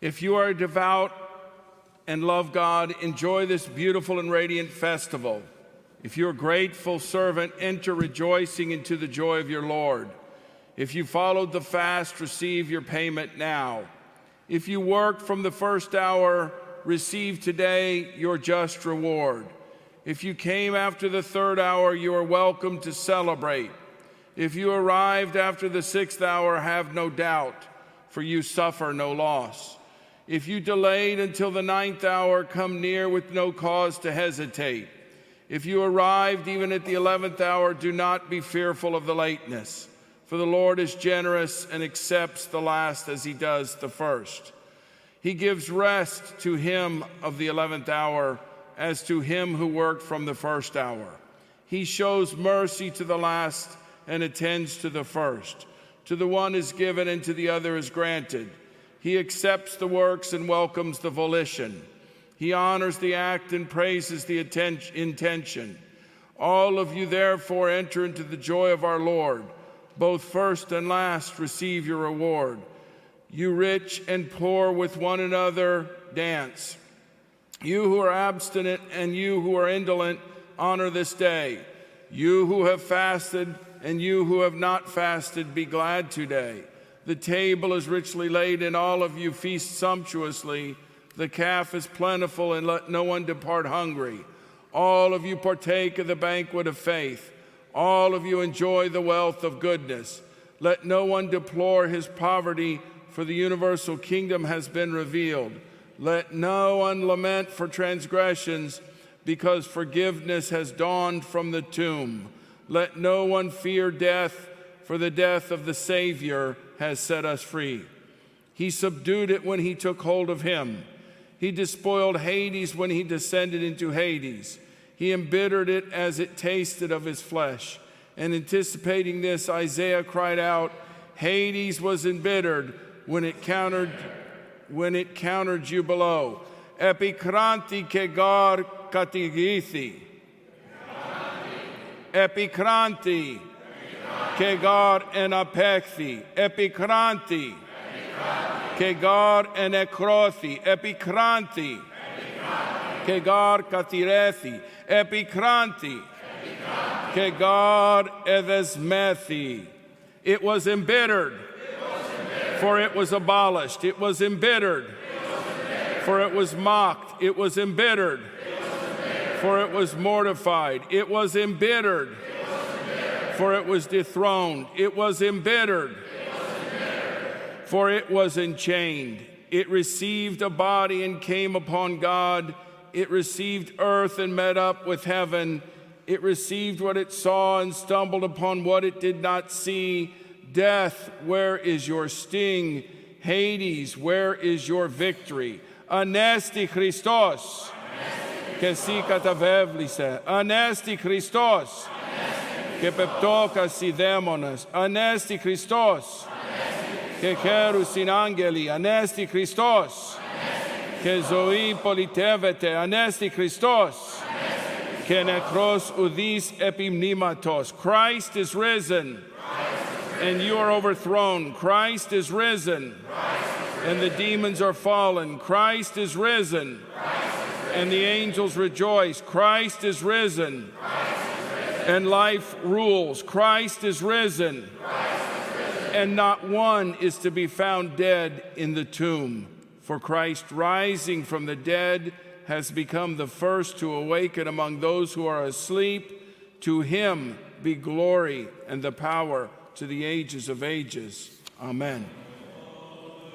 If you are devout and love God, enjoy this beautiful and radiant festival. If you're a grateful servant, enter rejoicing into the joy of your Lord. If you followed the fast, receive your payment now. If you work from the first hour, receive today your just reward. If you came after the third hour, you are welcome to celebrate. If you arrived after the sixth hour, have no doubt, for you suffer no loss. If you delayed until the ninth hour, come near with no cause to hesitate. If you arrived even at the eleventh hour, do not be fearful of the lateness, for the Lord is generous and accepts the last as he does the first. He gives rest to him of the eleventh hour as to him who worked from the first hour. He shows mercy to the last and attends to the first. To the one is given and to the other is granted. He accepts the works and welcomes the volition. He honors the act and praises the intention. All of you, therefore, enter into the joy of our Lord. Both first and last receive your reward. You rich and poor with one another dance. You who are abstinent and you who are indolent, honor this day. You who have fasted and you who have not fasted, be glad today. The table is richly laid, and all of you feast sumptuously. The calf is plentiful, and let no one depart hungry. All of you partake of the banquet of faith. All of you enjoy the wealth of goodness. Let no one deplore his poverty, for the universal kingdom has been revealed. Let no one lament for transgressions, because forgiveness has dawned from the tomb. Let no one fear death, for the death of the Savior has set us free. He subdued it when he took hold of him. He despoiled Hades when he descended into Hades. He embittered it as it tasted of his flesh. And anticipating this, Isaiah cried out, Hades was embittered when it countered when it countered you below. Epikranti kegar katigithi. Epikranti kegar enapekthi. Epikranti Kegar enekrothi, epikranti. Kegar katirethi, epikranti. Kegar edesmethi. It was embittered, for it was abolished. It was embittered, for it was mocked. It was embittered, for it was mortified. It was embittered, for it was dethroned, it was embittered, it was embittered. for it was enchained. It received a body and came upon God. It received earth and met up with heaven. It received what it saw and stumbled upon what it did not see. Death, where is your sting? Hades, where is your victory? Anesti Christos. Anesti Christos. Anesti Christos Και πεπτώκας οι δαίμονες. Ανέστη Χριστός και χαίρουσιν άγγελοι, Ανέστη Χριστός, και ζωή πολιτεύεται, Ανέστη Χριστός, και νεκρός ουδής επιμνήματος. Christ is risen, and you are overthrown. Christ is risen, and the demons are fallen. Christ is risen, and the angels rejoice. Christ is risen, and life rules. Christ is risen and not one is to be found dead in the tomb. For Christ, rising from the dead, has become the first to awaken among those who are asleep. To him be glory and the power to the ages of ages. Amen.